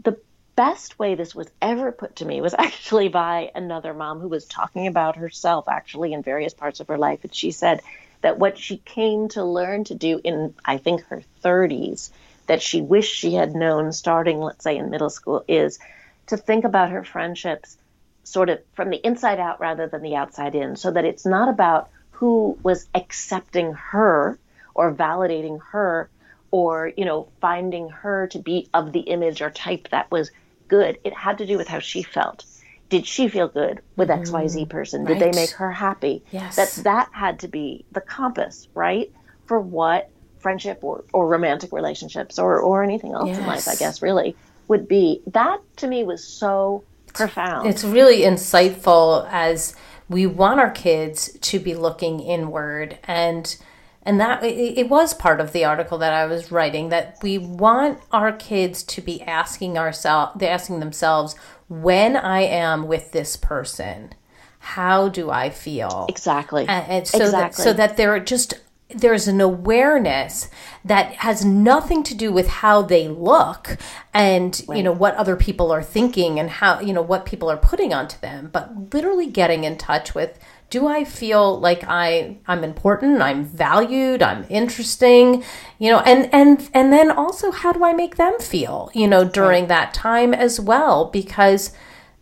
the best way this was ever put to me was actually by another mom who was talking about herself actually in various parts of her life. And she said that what she came to learn to do in, I think, her 30s that she wished she had known starting, let's say, in middle school is to think about her friendships sort of from the inside out rather than the outside in, so that it's not about who was accepting her or validating her or, you know, finding her to be of the image or type that was good. It had to do with how she felt. Did she feel good with XYZ mm-hmm. person? Did right. they make her happy? Yes. That that had to be the compass, right? For what friendship or, or romantic relationships or, or anything else yes. in life, I guess, really would be. That to me was so profound. It's really insightful as we want our kids to be looking inward and and that it was part of the article that I was writing that we want our kids to be asking ourselves they're asking themselves when I am with this person how do I feel exactly and, and so exactly. that so that they're just there's an awareness that has nothing to do with how they look and right. you know what other people are thinking and how you know what people are putting onto them but literally getting in touch with do i feel like i i'm important i'm valued i'm interesting you know and and and then also how do i make them feel you know during right. that time as well because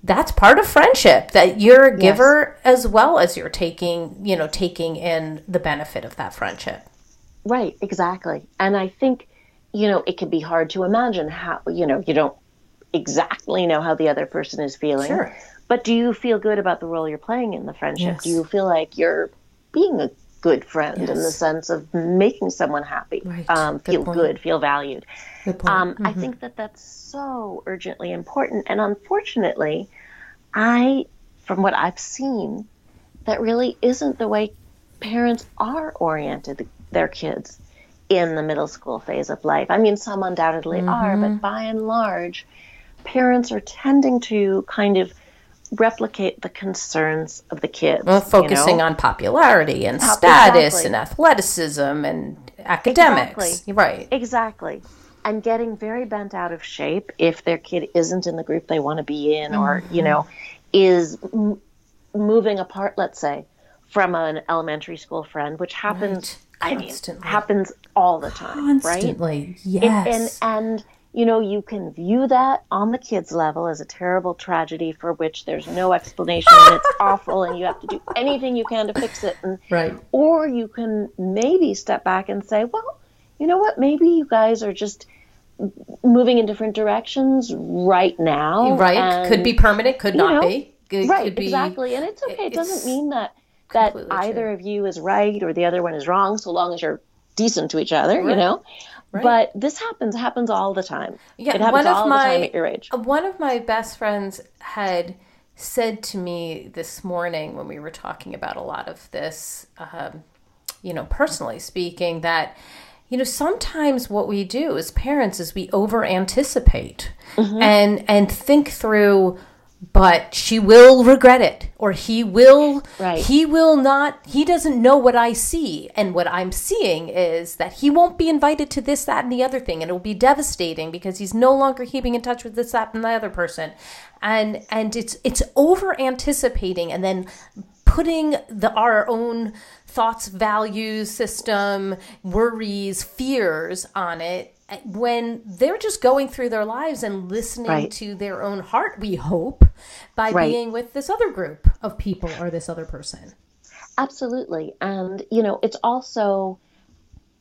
that's part of friendship that you're a giver yes. as well as you're taking you know taking in the benefit of that friendship right exactly and i think you know it can be hard to imagine how you know you don't exactly know how the other person is feeling sure. but do you feel good about the role you're playing in the friendship yes. do you feel like you're being a good friend yes. in the sense of making someone happy, right. um, good feel point. good, feel valued. Good um, mm-hmm. I think that that's so urgently important. And unfortunately, I, from what I've seen, that really isn't the way parents are oriented their kids in the middle school phase of life. I mean, some undoubtedly mm-hmm. are, but by and large, parents are tending to kind of replicate the concerns of the kids. Well, focusing you know? on popularity and status exactly. and athleticism and academics. Exactly. Right. Exactly. And getting very bent out of shape if their kid isn't in the group they want to be in mm-hmm. or, you know, is m- moving apart, let's say, from an elementary school friend, which happens. Right. I mean, happens all the time, Constantly. right? Yes. It, and and you know, you can view that on the kids' level as a terrible tragedy for which there's no explanation and it's awful and you have to do anything you can to fix it. And, right. Or you can maybe step back and say, well, you know what? Maybe you guys are just moving in different directions right now. Right. And, could be permanent, could not know, be. Could, right, be, exactly. And it's okay. It doesn't mean that that either true. of you is right or the other one is wrong, so long as you're decent to each other, right. you know. Right. But this happens happens all the time. Yeah, it happens one of all my, the time at your age. One of my best friends had said to me this morning when we were talking about a lot of this, um, you know, personally speaking, that you know sometimes what we do as parents is we over anticipate mm-hmm. and and think through but she will regret it or he will right. he will not he doesn't know what i see and what i'm seeing is that he won't be invited to this that and the other thing and it will be devastating because he's no longer keeping in touch with this that and the other person and and it's it's over anticipating and then putting the our own thoughts values system worries fears on it when they're just going through their lives and listening right. to their own heart, we hope, by right. being with this other group of people or this other person. Absolutely. And, you know, it's also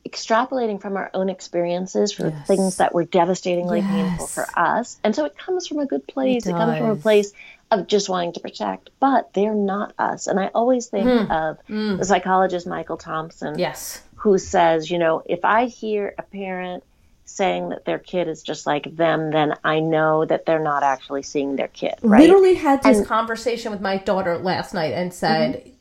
extrapolating from our own experiences for yes. things that were devastatingly yes. painful for us. And so it comes from a good place. It, it, comes from a place of just wanting to protect, but they're not us. And I always think Hmm. of Mm. the psychologist Michael Thompson, Yes. who says, you know, if I hear a parent saying that their kid is just like them, then I know that they're not actually seeing their kid. Right? I literally had this And- conversation with my daughter last night and said,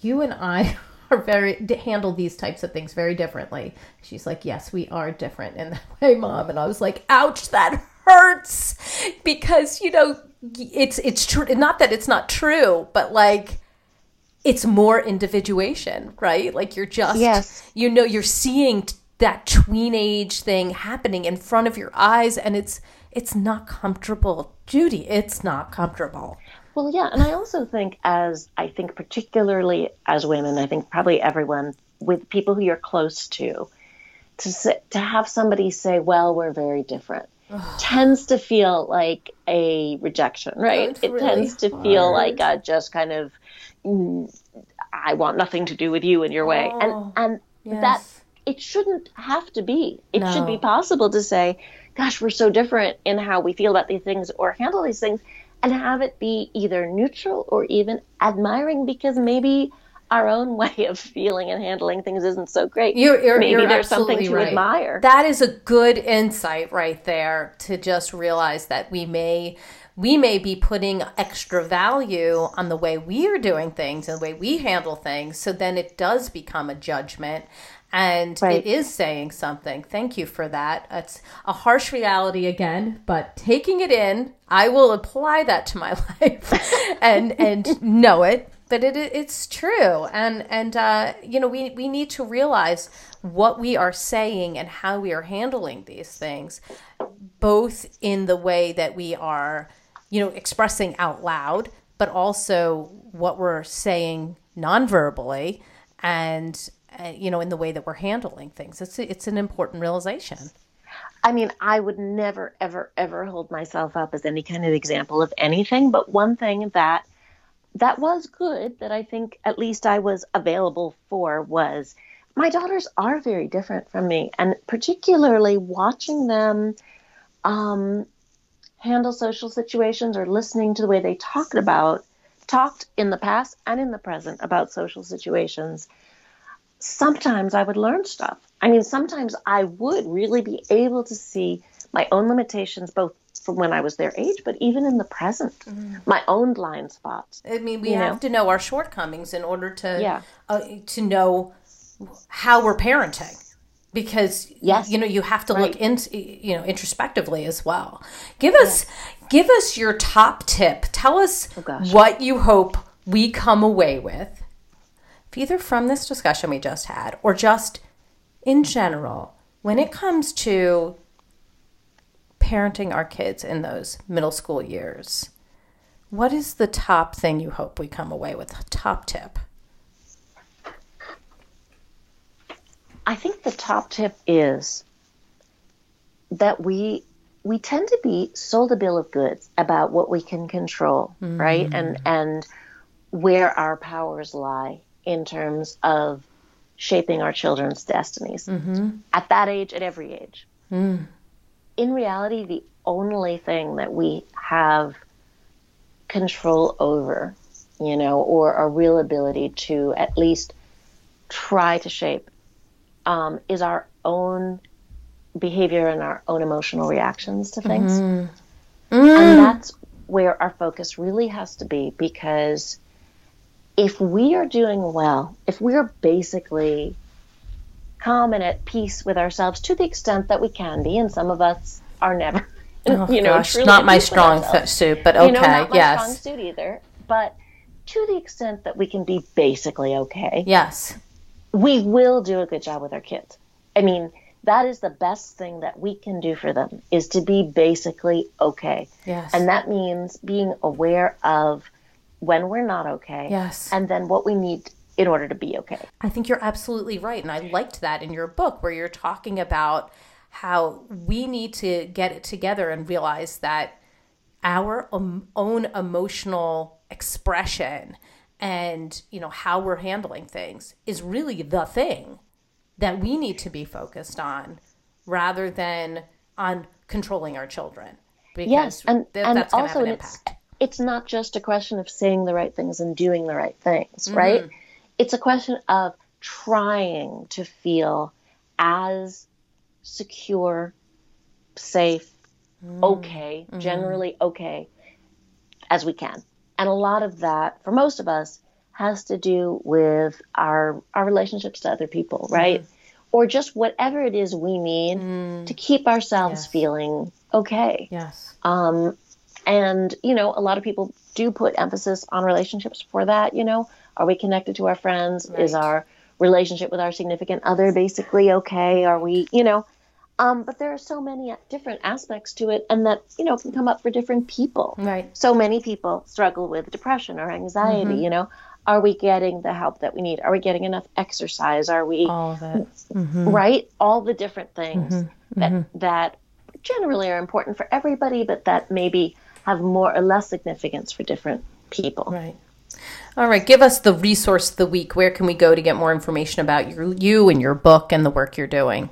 "You and I are very handle these types of things very differently." She's like, "Yes, we are different in that way, mom." And I was like, "Ouch, that hurts," because you know it's it's true. Not that it's not true, but like it's more individuation, right? Like you're just, Yes. you know, you're seeing t- that tween age thing happening in front of your eyes, and it's it's not comfortable, Judy. It's not comfortable. Well, yeah, and I also think, as I think, particularly as women, I think probably everyone with people who you're close to, to to have somebody say, "Well, we're very different," tends to feel like a rejection, right? It really tends to feel like a just kind of, I want nothing to do with you and your way, Oh, and and yes. that it shouldn't have to be. It should be possible to say, gosh, we're so different in how we feel about these things or handle these things, and have it be either neutral or even admiring because maybe our own way of feeling and handling things isn't so great. You're, you're, maybe you're there's something to right. admire. That is a good insight right there to just realize that we may we may be putting extra value on the way we are doing things and the way we handle things. So then it does become a judgment. And Right. it is saying something. Thank you for that. It's a harsh reality again, but taking it in, I will apply that to my life and and know it but it, it's true and and uh, you know we, we need to realize what we are saying and how we are handling these things both in the way that we are you know expressing out loud but also what we're saying non-verbally and uh, you know in the way that we're handling things it's it's an important realization I mean, I would never, ever, ever hold myself up as any kind of example of anything. But one thing that that was good that I think at least I was available for was my daughters are very different from me, and particularly watching them um, handle social situations or listening to the way they talked about talked in the past and in the present about social situations. Sometimes I would learn stuff. I mean, sometimes I would really be able to see my own limitations, both from when I was their age, but even in the present, mm. my own blind spots. I mean, we have know? to know our shortcomings in order to yeah. uh, to know how we're parenting because yes. you know you have to right. look in you know introspectively as well give us give us your top tip tell us oh what you hope we come away with either from this discussion we just had or just in general when it comes to parenting our kids in those middle school years what is the top thing you hope we come away with top tip I think the top tip is that we we tend to be sold a bill of goods about what we can control, mm-hmm. right? And and where our powers lie in terms of shaping our children's destinies mm-hmm. at that age, at every age. Mm. In reality, the only thing that we have control over, you know, or a real ability to at least try to shape um, is our own behavior and our own emotional reactions to things. Mm. Mm. And that's where our focus really has to be because if we are doing well, if we are basically calm and at peace with ourselves to the extent that we can be, and some of us are never, oh, you know, gosh, not my strong suit, but okay, you know, not my yes. strong suit either. But to the extent that we can be basically okay. Yes we will do a good job with our kids. I mean, that is the best thing that we can do for them is to be basically okay. Yes. And that means being aware of when we're not okay. Yes. And then what we need in order to be okay. I think you're absolutely right. And I liked that in your book where you're talking about how we need to get it together and realize that our own emotional expression and you know how we're handling things is really the thing that we need to be focused on rather than on controlling our children because yes, and, th- and also an it's, it's not just a question of saying the right things and doing the right things mm-hmm. right it's a question of trying to feel as secure safe mm-hmm. okay mm-hmm. generally okay as we can and a lot of that, for most of us, has to do with our our relationships to other people, right? Mm. Or just whatever it is we need mm. to keep ourselves yes. feeling okay. Yes. Um, and you know, a lot of people do put emphasis on relationships for that. You know, are we connected to our friends? Right. Is our relationship with our significant other basically okay? Are we, you know? Um, but there are so many different aspects to it, and that you know can come up for different people. Right. So many people struggle with depression or anxiety. Mm-hmm. You know, are we getting the help that we need? Are we getting enough exercise? Are we all it? Mm-hmm. Right. All the different things mm-hmm. that mm-hmm. that generally are important for everybody, but that maybe have more or less significance for different people. Right. All right, give us the resource of the week. Where can we go to get more information about your, you and your book and the work you're doing?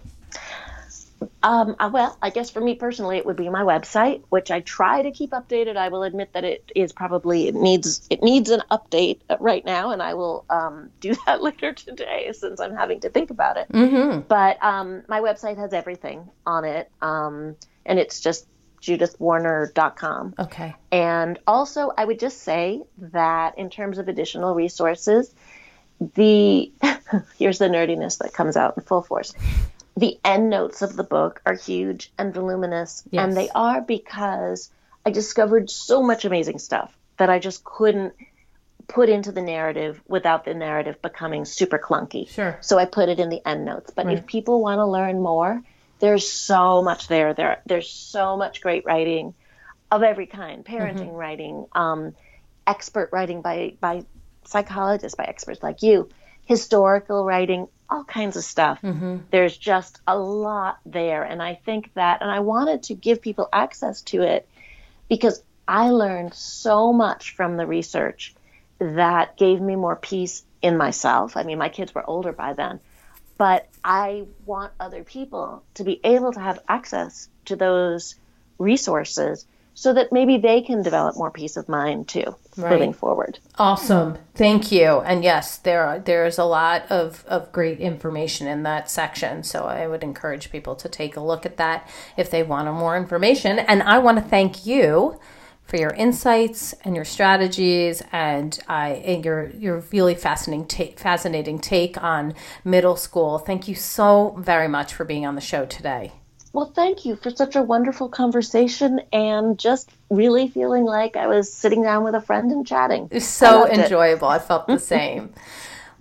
Um, uh, well, I guess for me personally, it would be my website, which I try to keep updated. I will admit that it is probably it needs it needs an update right now, and I will um, do that later today since I'm having to think about it. Mm-hmm. But um, my website has everything on it, um, and it's just judithwarner.com. Okay. And also, I would just say that in terms of additional resources, the here's the nerdiness that comes out in full force the end notes of the book are huge and voluminous, yes. and they are because I discovered so much amazing stuff that I just couldn't put into the narrative without the narrative becoming super clunky. Sure. So I put it in the end notes. But right. if people want to learn more, there's so much there. There there's so much great writing of every kind, parenting mm-hmm. writing, um, expert writing by by psychologists, by experts like you, historical writing, all kinds of stuff. Mm-hmm. There's just a lot there. And I think that, and I wanted to give people access to it because I learned so much from the research that gave me more peace in myself. I mean, my kids were older by then, but I want other people to be able to have access to those resources so that maybe they can develop more peace of mind too right. moving forward. Awesome. Thank you. And yes, there are, there's a lot of, of great information in that section. So I would encourage people to take a look at that if they want more information. And I want to thank you for your insights and your strategies and, I, and your your really fascinating take, fascinating take on middle school. Thank you so very much for being on the show today. Well, thank you for such a wonderful conversation and just really feeling like I was sitting down with a friend and chatting. So I enjoyable. It. I felt the same.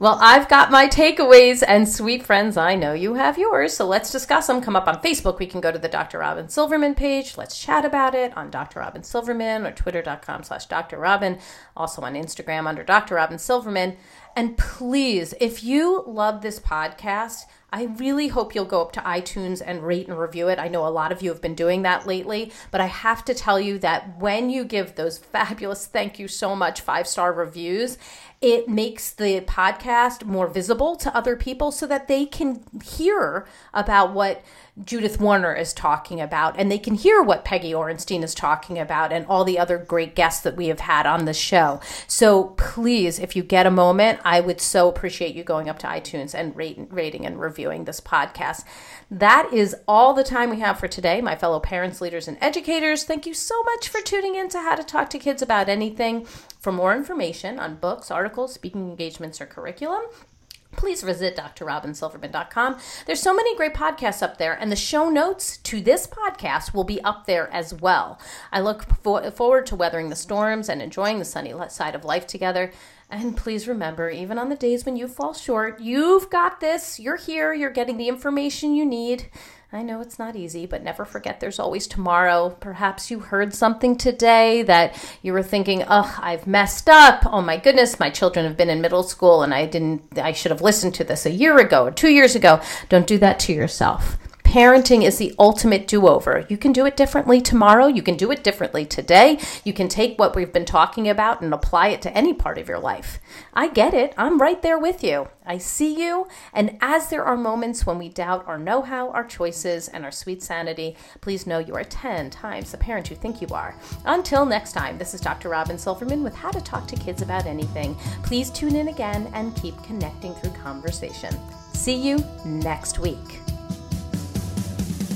Well, I've got my takeaways, and sweet friends, I know you have yours. So let's discuss them. Come up on Facebook. We can go to the Dr. Robyn Silverman page. Let's chat about it on Dr. Robyn Silverman or twitter.com slash Dr. Robyn. Also on Instagram under Dr. Robyn Silverman. And please, if you love this podcast, I really hope you'll go up to iTunes and rate and review it. I know a lot of you have been doing that lately, but I have to tell you that when you give those fabulous thank you so much five star reviews, it makes the podcast more visible to other people so that they can hear about what Judith Warner is talking about and they can hear what Peggy Orenstein is talking about and all the other great guests that we have had on the show. So please, if you get a moment, I would so appreciate you going up to iTunes and rate, rating and reviewing this podcast. That is all the time we have for today, my fellow parents, leaders, and educators. Thank you so much for tuning in to How to Talk to Kids About Anything. For more information on books, articles, speaking engagements, or curriculum, please visit drrobynsilverman.com. There's so many great podcasts up there, and the show notes to this podcast will be up there as well. I look for- forward to weathering the storms and enjoying the sunny side of life together. And please remember, even on the days when you fall short, you've got this. You're here. You're getting the information you need. I know it's not easy, but never forget there's always tomorrow. Perhaps you heard something today that you were thinking, "Oh, I've messed up. Oh my goodness, my children have been in middle school and I didn't I should have listened to this a year ago or 2 years ago." Don't do that to yourself. Parenting is the ultimate do over. You can do it differently tomorrow. You can do it differently today. You can take what we've been talking about and apply it to any part of your life. I get it. I'm right there with you. I see you. And as there are moments when we doubt our know how, our choices, and our sweet sanity, please know you are 10 times the parent you think you are. Until next time, this is Dr. Robyn Silverman with How to Talk to Kids About Anything. Please tune in again and keep connecting through conversation. See you next week.